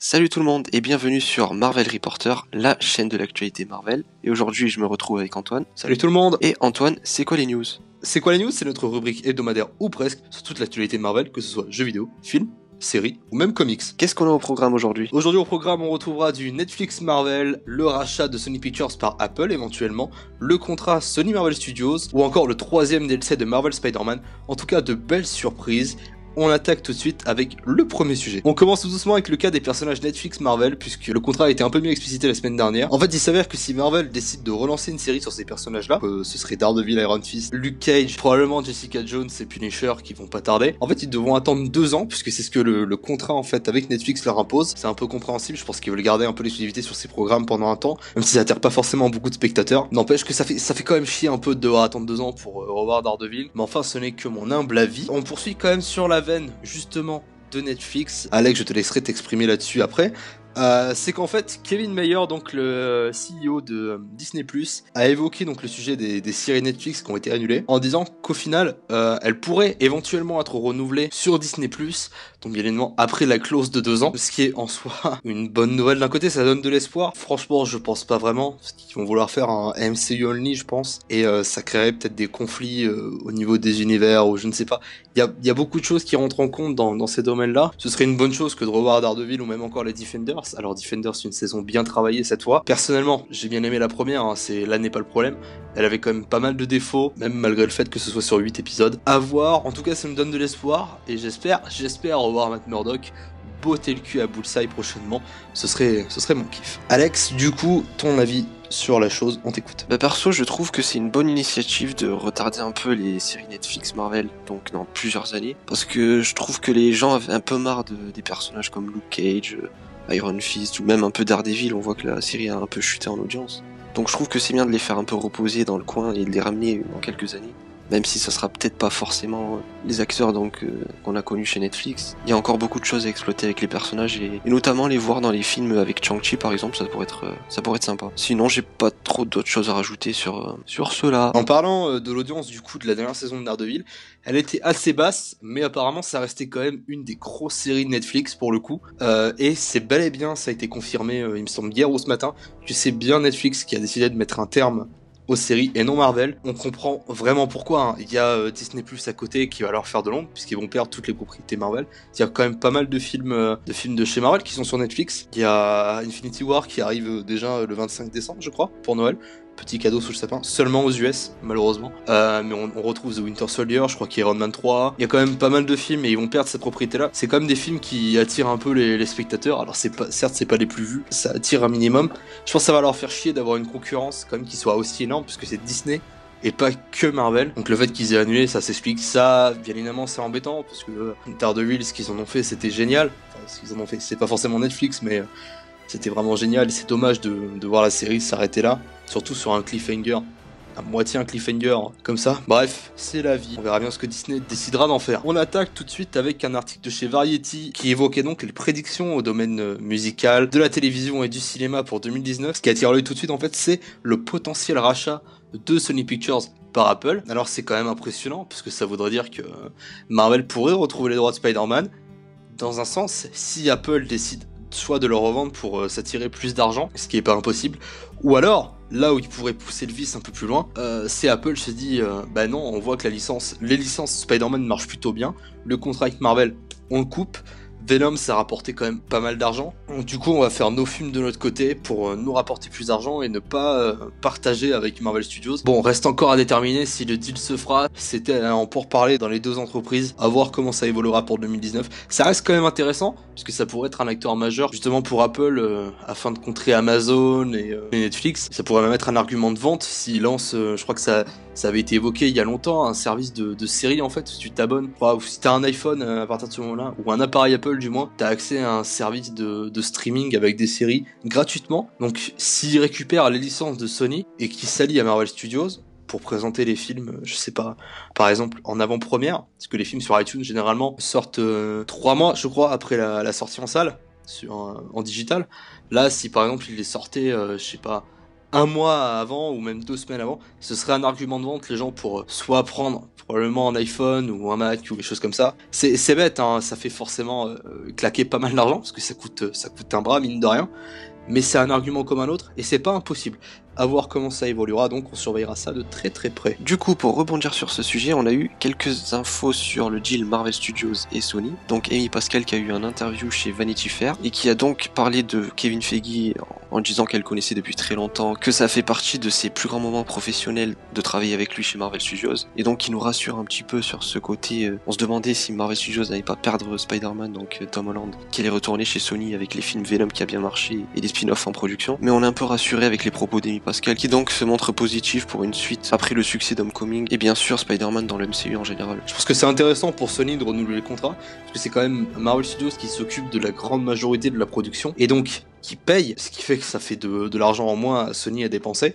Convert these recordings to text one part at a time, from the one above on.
Salut tout le monde et bienvenue sur Marvel Reporter, la chaîne de l'actualité Marvel. Et aujourd'hui, je me retrouve avec Antoine. Salut tout le monde Et Antoine, c'est quoi les news? C'est quoi les news? C'est notre rubrique hebdomadaire ou presque sur toute l'actualité Marvel, que ce soit jeux vidéo, films, séries ou même comics. Qu'est-ce qu'on a au programme aujourd'hui? Aujourd'hui au programme, on retrouvera du Netflix Marvel, le rachat de Sony Pictures par Apple éventuellement, le contrat Sony Marvel Studios ou encore le troisième DLC de Marvel Spider-Man. En tout cas, de belles surprises on attaque tout de suite avec le premier sujet. On commence tout doucement avec le cas des personnages Netflix Marvel, puisque le contrat a été un peu mieux explicité la semaine dernière. En fait, il s'avère que si Marvel décide de relancer une série sur ces personnages-là, euh, ce serait Daredevil, Iron Fist, Luke Cage, probablement Jessica Jones et Punisher qui vont pas tarder. En fait, ils devront attendre deux ans, puisque c'est ce que le, contrat en fait avec Netflix leur impose. C'est un peu compréhensible, je pense qu'ils veulent garder un peu l'exclusivité sur ces programmes pendant un temps, même si ça attire pas forcément beaucoup de spectateurs. N'empêche que ça fait, ça fait quand même chier un peu de devoir attendre deux ans pour euh, revoir Daredevil. Mais enfin, ce n'est que mon humble avis. On poursuit quand même sur la justement de Netflix. Alex, je te laisserai t'exprimer là-dessus après. Euh, c'est qu'en fait, Kevin Mayer, donc le CEO de euh, Disney+, a évoqué donc le sujet des, séries Netflix qui ont été annulées, en disant qu'au final, euh, elles pourraient éventuellement être renouvelées sur Disney+, donc bien évidemment après la clause de deux ans, ce qui est en soi une bonne nouvelle d'un côté, ça donne de l'espoir. Franchement, je pense pas vraiment, parce qu'ils vont vouloir faire un MCU only, je pense, et ça créerait peut-être des conflits au niveau des univers ou je ne sais pas. Il y a, y a, beaucoup de choses qui rentrent en compte dans, dans ces domaines-là. Ce serait une bonne chose que de revoir Daredevil ou même encore les Defenders alors Defenders, c'est une saison bien travaillée cette fois. Personnellement, j'ai bien aimé la première, hein, c'est là n'est pas le problème. Elle avait quand même pas mal de défauts, même malgré le fait que ce soit sur 8 épisodes. À voir, en tout cas ça me donne de l'espoir, et j'espère, j'espère revoir Matt Murdock botter le cul à Bullseye prochainement. Ce serait, mon kiff. Alex, du coup, ton avis sur la chose, on t'écoute. Bah perso, je trouve que c'est une bonne initiative de retarder un peu les séries Netflix Marvel, donc dans plusieurs années, parce que je trouve que les gens avaient un peu marre de, des personnages comme Luke Cage, Iron Fist ou même un peu Daredevil, on voit que la série a un peu chuté en audience. Donc je trouve que c'est bien de les faire un peu reposer dans le coin et de les ramener dans quelques années même si ça sera peut-être pas forcément les acteurs donc euh, qu'on a connus chez Netflix. Il y a encore beaucoup de choses à exploiter avec les personnages et, notamment les voir dans les films avec Chang-Chi par exemple, ça pourrait être euh, ça pourrait être sympa. Sinon, j'ai pas trop d'autres choses à rajouter sur euh, sur cela. En parlant de l'audience du coup de la dernière saison de Daredevil, elle était assez basse, mais apparemment ça restait quand même une des grosses séries de Netflix pour le coup. et c'est bel et bien, ça a été confirmé, il me semble hier ou ce matin, que c'est bien Netflix qui a décidé de mettre un terme aux séries et non Marvel. On comprend vraiment pourquoi. Hein. Il y a euh, Disney Plus à côté qui va leur faire de l'ombre puisqu'ils vont perdre toutes les propriétés Marvel. Il y a quand même pas mal de films, euh, de films de chez Marvel qui sont sur Netflix. Il y a Infinity War qui arrive euh, déjà le 25 décembre, je crois, pour Noël petit cadeau sous le sapin, seulement aux US, malheureusement. Euh, mais on, retrouve The Winter Soldier, je crois qu'il y a Iron Man 3. Il y a quand même pas mal de films et ils vont perdre cette propriété-là. C'est quand même des films qui attirent un peu les, spectateurs. Alors c'est pas, certes, c'est pas les plus vus, ça attire un minimum. Je pense que ça va leur faire chier d'avoir une concurrence quand même qui soit aussi énorme, puisque c'est Disney et pas que Marvel. Donc le fait qu'ils aient annulé, ça s'explique. Ça, bien évidemment, c'est embêtant parce que euh, Daredevil, ce qu'ils en ont fait, c'était génial. Ce qu'ils en ont fait, c'est pas forcément Netflix, mais euh, c'était vraiment génial. C'est dommage de, voir la série s'arrêter là, surtout sur un cliffhanger. À moitié un cliffhanger, comme ça. Bref, c'est la vie. On verra bien ce que Disney décidera d'en faire. On attaque tout de suite avec un article de chez Variety qui évoquait donc les prédictions au domaine euh, musical, de la télévision et du cinéma pour 2019. Ce qui attire l'œil tout de suite, en fait, c'est le potentiel rachat de Sony Pictures par Apple. Alors c'est quand même impressionnant, puisque ça voudrait dire que Marvel pourrait retrouver les droits de Spider-Man. Dans un sens, si Apple décide soit de le revendre pour euh, s'attirer plus d'argent, ce qui est pas impossible, ou alors là où il pourrait pousser le vice un peu plus loin, euh, c'est Apple se dit euh, bah non, on voit que la licence, les licences Spider-Man marchent plutôt bien, le contrat avec Marvel, on le coupe, Venom, ça a rapporté quand même pas mal d'argent. Du coup, on va faire nos films de notre côté pour euh, nous rapporter plus d'argent et ne pas euh, partager avec Marvel Studios. Bon, reste encore à déterminer si le deal se fera. C'était en pour parler dans les deux entreprises, à voir comment ça évoluera pour 2019. Ça reste quand même intéressant, puisque ça pourrait être un acteur majeur justement pour Apple, euh, afin de contrer Amazon et, Netflix. Ça pourrait même être un argument de vente s'il lance, je crois que ça ça avait été évoqué il y a longtemps, un service de, série en fait, si tu t'abonnes, ou si t'as un iPhone à partir de ce moment-là, ou un appareil Apple du moins, t'as accès à un service de, streaming avec des séries gratuitement. Donc s'ils récupèrent les licences de Sony et qu'ils s'allient à Marvel Studios, pour présenter les films, je sais pas, par exemple en avant-première, parce que les films sur iTunes généralement sortent euh, trois mois, je crois, après la, sortie en salle, sur, en digital. Là, si par exemple ils les sortaient, euh, je sais pas, un mois avant ou même deux semaines avant, ce serait un argument de vente les gens pour soit prendre probablement un iPhone ou un Mac ou des choses comme ça. C'est bête, hein, ça fait forcément claquer pas mal d'argent parce que ça coûte ça coûte un bras mine de rien mais c'est un argument comme un autre et c'est pas impossible. À voir comment ça évoluera, donc on surveillera ça de très très près. Du coup, pour rebondir sur ce sujet, on a eu quelques infos sur le deal Marvel Studios et Sony. Donc Amy Pascal qui a eu un interview chez Vanity Fair et qui a donc parlé de Kevin Feige en disant qu'elle connaissait depuis très longtemps, que ça fait partie de ses plus grands moments professionnels de travailler avec lui chez Marvel Studios. Et donc qui nous rassure un petit peu sur ce côté. Euh, on se demandait si Marvel Studios n'allait pas perdre Spider-Man, donc euh, Tom Holland, qui allait retourner chez Sony avec les films Venom qui a bien marché et des spin-offs en production. Mais on est un peu rassuré avec les propos d'Amy Pascal qui donc se montre positif pour une suite après le succès d'Homecoming et bien sûr Spider-Man dans le MCU en général. Je pense que c'est intéressant pour Sony de renouveler le contrat parce que c'est quand même Marvel Studios qui s'occupe de la grande majorité de la production et donc qui paye, ce qui fait que ça fait de, l'argent en moins à Sony à dépenser.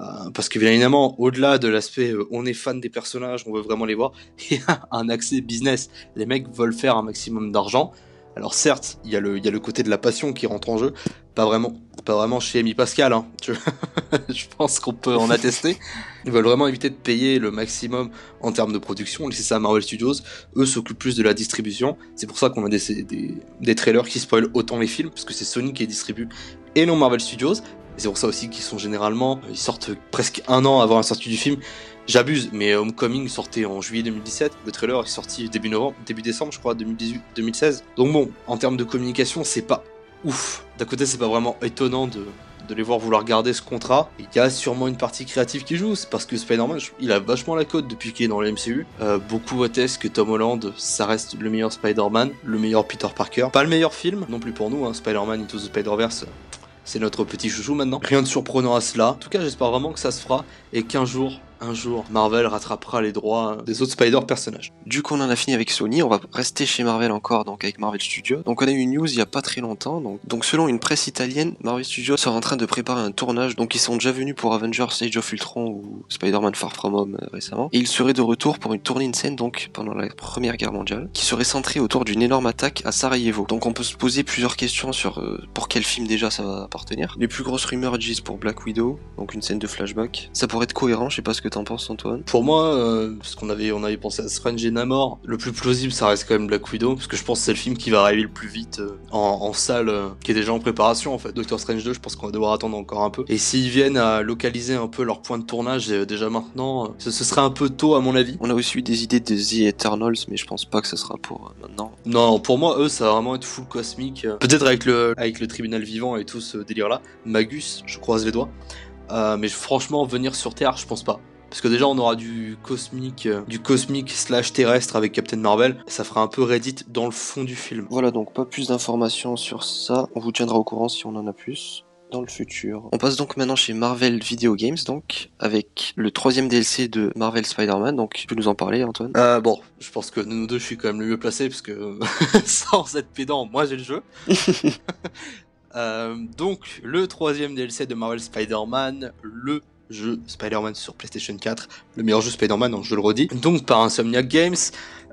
Euh, parce que bien évidemment, au-delà de l'aspect euh, on est fan des personnages, on veut vraiment les voir, il y a un accès business. Les mecs veulent faire un maximum d'argent. Alors certes, il y, a le, côté de la passion qui rentre en jeu, pas vraiment, chez Amy Pascal, hein. je, pense qu'on peut en attester. Ils veulent vraiment éviter de payer le maximum en termes de production, laisser ça à Marvel Studios. Eux s'occupent plus de la distribution. C'est pour ça qu'on a des, des, des, trailers qui spoilent autant les films, parce que c'est Sony qui distribue et non Marvel Studios. Et c'est pour ça aussi qu'ils sont généralement, ils sortent presque un an avant la sortie du film. J'abuse, mais Homecoming sortait en juillet 2017. Le trailer est sorti début novembre, début décembre, je crois, 2018, 2016. Donc bon, en termes de communication, c'est pas ouf. D'un côté, c'est pas vraiment étonnant de, les voir vouloir garder ce contrat. Il y a sûrement une partie créative qui joue, c'est parce que Spider-Man, il a vachement la cote depuis qu'il est dans le MCU. Euh, beaucoup attestent que Tom Holland, ça reste le meilleur Spider-Man, le meilleur Peter Parker. Pas le meilleur film, non plus pour nous, hein. Spider-Man Into the Spider-Verse, c'est notre petit chouchou maintenant. Rien de surprenant à cela. En tout cas, j'espère vraiment que ça se fera et qu'un jour, un jour, Marvel rattrapera les droits des autres Spider personnages. Du coup, on en a fini avec Sony, on va rester chez Marvel encore, donc avec Marvel Studios. Donc on a eu une news il y a pas très longtemps, donc, selon une presse italienne, Marvel Studios sera en train de préparer un tournage, donc ils sont déjà venus pour Avengers Age of Ultron ou Spider-Man Far From Home euh, récemment, et ils seraient de retour pour une tournée de scène, donc pendant la Première Guerre mondiale, qui serait centrée autour d'une énorme attaque à Sarajevo. Donc on peut se poser plusieurs questions sur euh, pour quel film déjà ça va appartenir. Les plus grosses rumeurs disent pour Black Widow, donc une scène de flashback. Ça pourrait être cohérent, je sais pas ce que t'en penses Antoine? Pour moi, euh, parce qu'on avait, on avait pensé à Strange et Namor, le plus plausible, ça reste quand même Black Widow, parce que je pense que c'est le film qui va arriver le plus vite euh, en, salle, euh, qui est déjà en préparation en fait. Doctor Strange 2, je pense qu'on va devoir attendre encore un peu. Et s'ils viennent à localiser un peu leur point de tournage déjà maintenant, ce, serait un peu tôt à mon avis. On a aussi eu des idées de The Eternals, mais je pense pas que ce sera pour maintenant. Non, pour moi, eux, ça va vraiment être full cosmique. Peut-être avec le, avec le tribunal vivant et tout ce délire-là. Magus, je croise les doigts. mais franchement, venir sur Terre, je pense pas. Parce que déjà on aura du cosmique, euh, du cosmique slash terrestre avec Captain Marvel. Ça fera un peu Reddit dans le fond du film. Voilà donc pas plus d'informations sur ça. On vous tiendra au courant si on en a plus dans le futur. On passe donc maintenant chez Marvel Video Games, donc, avec le troisième DLC de Marvel Spider-Man, donc tu peux nous en parler Antoine? Euh, Bon, je pense que nous deux je suis quand même le mieux placé, parce que sans être pédant, moi j'ai le jeu. euh, donc, le troisième DLC de Marvel Spider-Man, le jeu Spider-Man sur PlayStation 4, le meilleur jeu Spider-Man, je le redis, donc par Insomniac Games.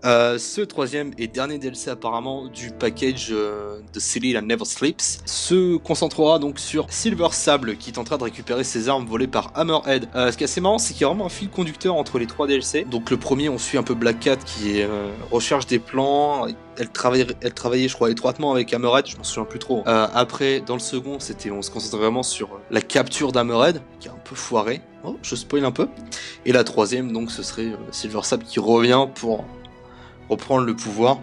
Euh, ce troisième et dernier DLC apparemment du package euh, de Silly That Never Sleeps se concentrera donc sur Silver Sable qui est en train de récupérer ses armes volées par Hammerhead. Euh, ce qui est assez marrant c'est qu'il y a vraiment un fil conducteur entre les trois DLC. Donc le premier on suit un peu Black Cat qui recherche des plans, elle travaillait, elle travaillait, je crois, étroitement avec Hammerhead, je m'en souviens plus trop. après, dans le second, c'était, on se concentrait vraiment sur la capture d'Hammerhead, qui est un peu foiré. Oh, je spoil un peu. Et la troisième, donc, ce serait Silver Sable qui revient pour reprendre le pouvoir.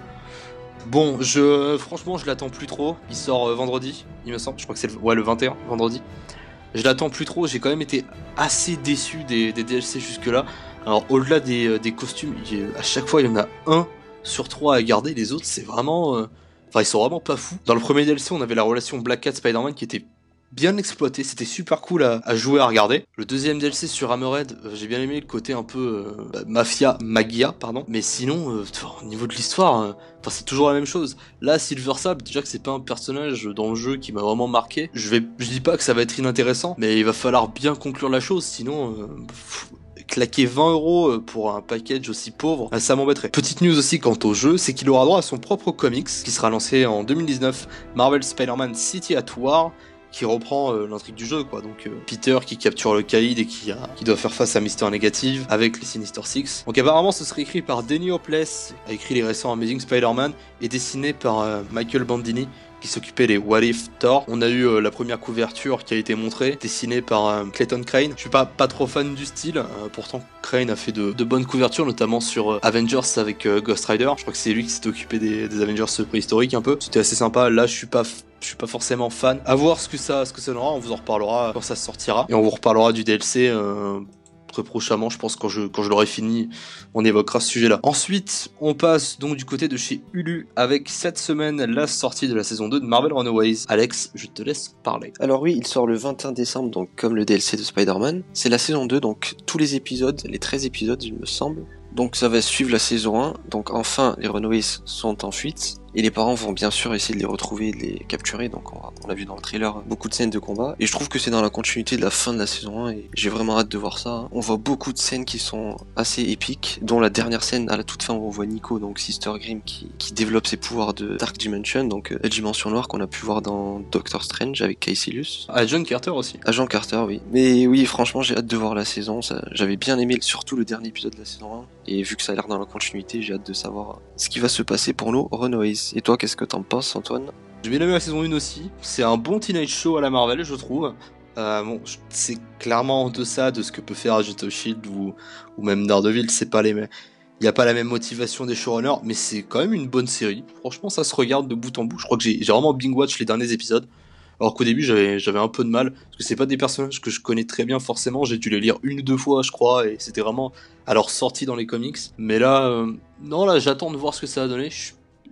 Bon, je franchement, je l'attends plus trop. Il sort euh, vendredi, il me semble. Je crois que c'est le, ouais, le 21, vendredi. Je l'attends plus trop. J'ai quand même été assez déçu des, DLC jusque-là. Alors, au-delà des, euh, costumes, à chaque fois, il y en a un sur trois à garder. Les autres, c'est vraiment. Euh, enfin, ils sont vraiment pas fous. Dans le premier DLC, on avait la relation Black Cat Spider-Man qui était bien exploité, c'était super cool à, jouer, à regarder. Le deuxième DLC sur Hammerhead, euh, j'ai bien aimé le côté un peu euh, bah, mafia, magia, pardon. Mais sinon, euh, au niveau de l'histoire, c'est toujours la même chose. Là, Silver Sable, déjà que c'est pas un personnage dans le jeu qui m'a vraiment marqué. Je dis pas que ça va être inintéressant, mais il va falloir bien conclure la chose, sinon. claquer 20 euros pour un package aussi pauvre, ça m'embêterait. Petite news aussi quant au jeu, c'est qu'il aura droit à son propre comics, qui sera lancé en 2019, Marvel Spider-Man City at War, qui reprend euh, l'intrigue du jeu, quoi. Donc euh, Peter qui capture le Caïd et qui, a, qui doit faire face à Mister Négative avec les Sinister Six. Donc apparemment ce serait écrit par Denny Hopeless, a écrit les récents Amazing Spider-Man, et dessiné par euh, Michael Bandini qui s'occupait des What If Thor. On a eu euh, la première couverture qui a été montrée, dessinée par euh, Clayton Crane. Je suis pas, trop fan du style, euh, pourtant Crane a fait de, bonnes couvertures, notamment sur Avengers avec Ghost Rider. Je crois que c'est lui qui s'est occupé des, Avengers préhistoriques un peu. C'était assez sympa. Là, je suis pas suis pas forcément fan. À voir ce que ça, ce que ça donnera. On vous en reparlera quand ça sortira. Et on vous reparlera du DLC très prochainement. Je pense quand je, l'aurai fini, on évoquera ce sujet-là. Ensuite, on passe donc du côté de chez Hulu avec cette semaine la sortie de la saison 2 de Marvel Runaways. Alex, je te laisse parler. Alors oui, il sort le 21 décembre, donc comme le DLC de Spider-Man. C'est la saison 2, donc tous les épisodes, les 13 épisodes, il me semble. Donc ça va suivre la saison 1. Donc enfin, les Runaways sont en fuite. Et les parents vont bien sûr essayer de les retrouver, de les capturer. Donc on, l'a vu dans le trailer, beaucoup de scènes de combat. Et je trouve que c'est dans la continuité de la fin de la saison 1 et j'ai vraiment hâte de voir ça. On voit beaucoup de scènes qui sont assez épiques, dont la dernière scène à la toute fin où on voit Nico, donc Sister Grimm, qui, qui développe ses pouvoirs de Dark Dimension, donc euh, la dimension noire qu'on a pu voir dans Doctor Strange avec Caecilius. Ah, John Carter aussi. Agent Carter, oui. Mais oui, franchement, j'ai hâte de voir la saison. J'avais bien aimé surtout le dernier épisode de la saison 1. Et vu que ça a l'air dans la continuité, j'ai hâte de savoir ce qui va se passer pour nos Runaways. Et toi, qu'est-ce que t'en penses, Antoine? J'ai bien aimé la saison 1 aussi. C'est un bon teenage show à la Marvel, je trouve. Euh, bon, c'est clairement en deçà de ce que peut faire Agent of Shield ou, ou même Daredevil. C'est pas les mêmes. Il n'y a pas la même motivation des showrunners, mais c'est quand même une bonne série. Franchement, ça se regarde de bout en bout. Je crois que j'ai j'ai vraiment bing watch les derniers épisodes. Alors qu'au début, j'avais un peu de mal, parce que c'est pas des personnages que je connais très bien forcément. J'ai dû les lire une ou deux fois, je crois, et c'était vraiment à leur sortie dans les comics. Mais là, euh, non, là, j'attends de voir ce que ça va donner.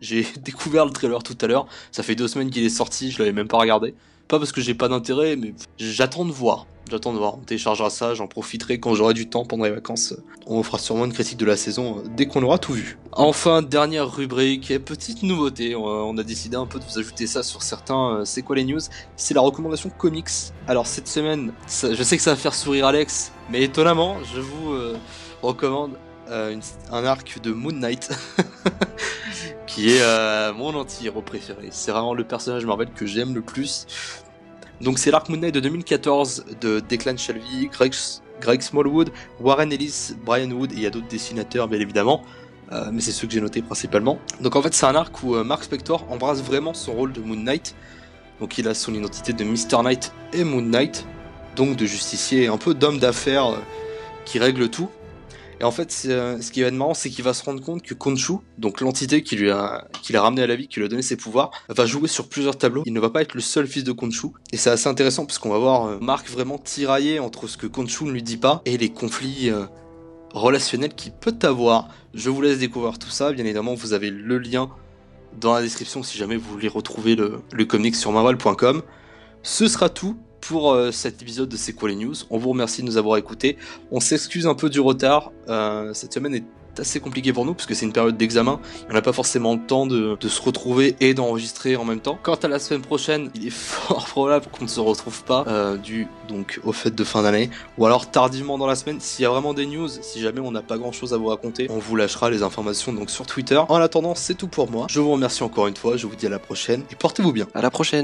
J'ai découvert le trailer tout à l'heure. Ça fait deux semaines qu'il est sorti, je l'avais même pas regardé. Pas parce que j'ai pas d'intérêt, mais j'attends de voir. J'attends de voir. On téléchargera ça, j'en profiterai quand j'aurai du temps pendant les vacances. On fera sûrement une critique de la saison euh, dès qu'on aura tout vu. Enfin, dernière rubrique, et petite nouveauté. On a- on a décidé un peu de vous ajouter ça sur certains. euh, C'est quoi les news? C'est la recommandation comics. Alors cette semaine, je sais que ça va faire sourire Alex, mais étonnamment, je vous euh, recommande euh, une- un arc de Moon Knight. qui est euh, mon anti-héros préféré. C'est vraiment le personnage Marvel que j'aime le plus. Donc c'est l'arc Moon Knight de 2014 de Declan Shalvey, Greg, Smallwood, Warren Ellis, Brian Wood et il y a d'autres dessinateurs bien évidemment. Euh, mais c'est ceux que j'ai notés principalement. Donc en fait c'est un arc où euh, Mark Spector embrasse vraiment son rôle de Moon Knight. Donc il a son identité de Mr. Knight et Moon Knight, donc de justicier un peu d'homme d'affaires euh, qui règle tout. Et en fait, euh, ce qui va être marrant, c'est qu'il va se rendre compte que Khonshu, donc l'entité qui lui a, qui l'a ramené à la vie, qui lui a donné ses pouvoirs, va jouer sur plusieurs tableaux. Il ne va pas être le seul fils de Khonshu. Et c'est assez intéressant parce qu'on va voir euh, Mark vraiment tiraillé entre ce que Khonshu ne lui dit pas et les conflits euh, relationnels qu'il peut avoir. Je vous laisse découvrir tout ça. Bien évidemment, vous avez le lien dans la description si jamais vous voulez retrouver le, le comic sur marvel.com. Ce sera tout pour euh, cet épisode de C'est quoi les news? On vous remercie de nous avoir écoutés. On s'excuse un peu du retard. Euh, cette semaine est assez compliquée pour nous parce que c'est une période d'examen. On n'a pas forcément le temps de, se retrouver et d'enregistrer en même temps. Quant à la semaine prochaine, il est fort probable qu'on ne se retrouve pas euh, dû donc aux fêtes de fin d'année ou alors tardivement dans la semaine. S'il y a vraiment des news, si jamais on n'a pas grand chose à vous raconter, on vous lâchera les informations donc sur Twitter. En attendant, c'est tout pour moi. Je vous remercie encore une fois. Je vous dis à la prochaine et portez-vous bien. À la prochaine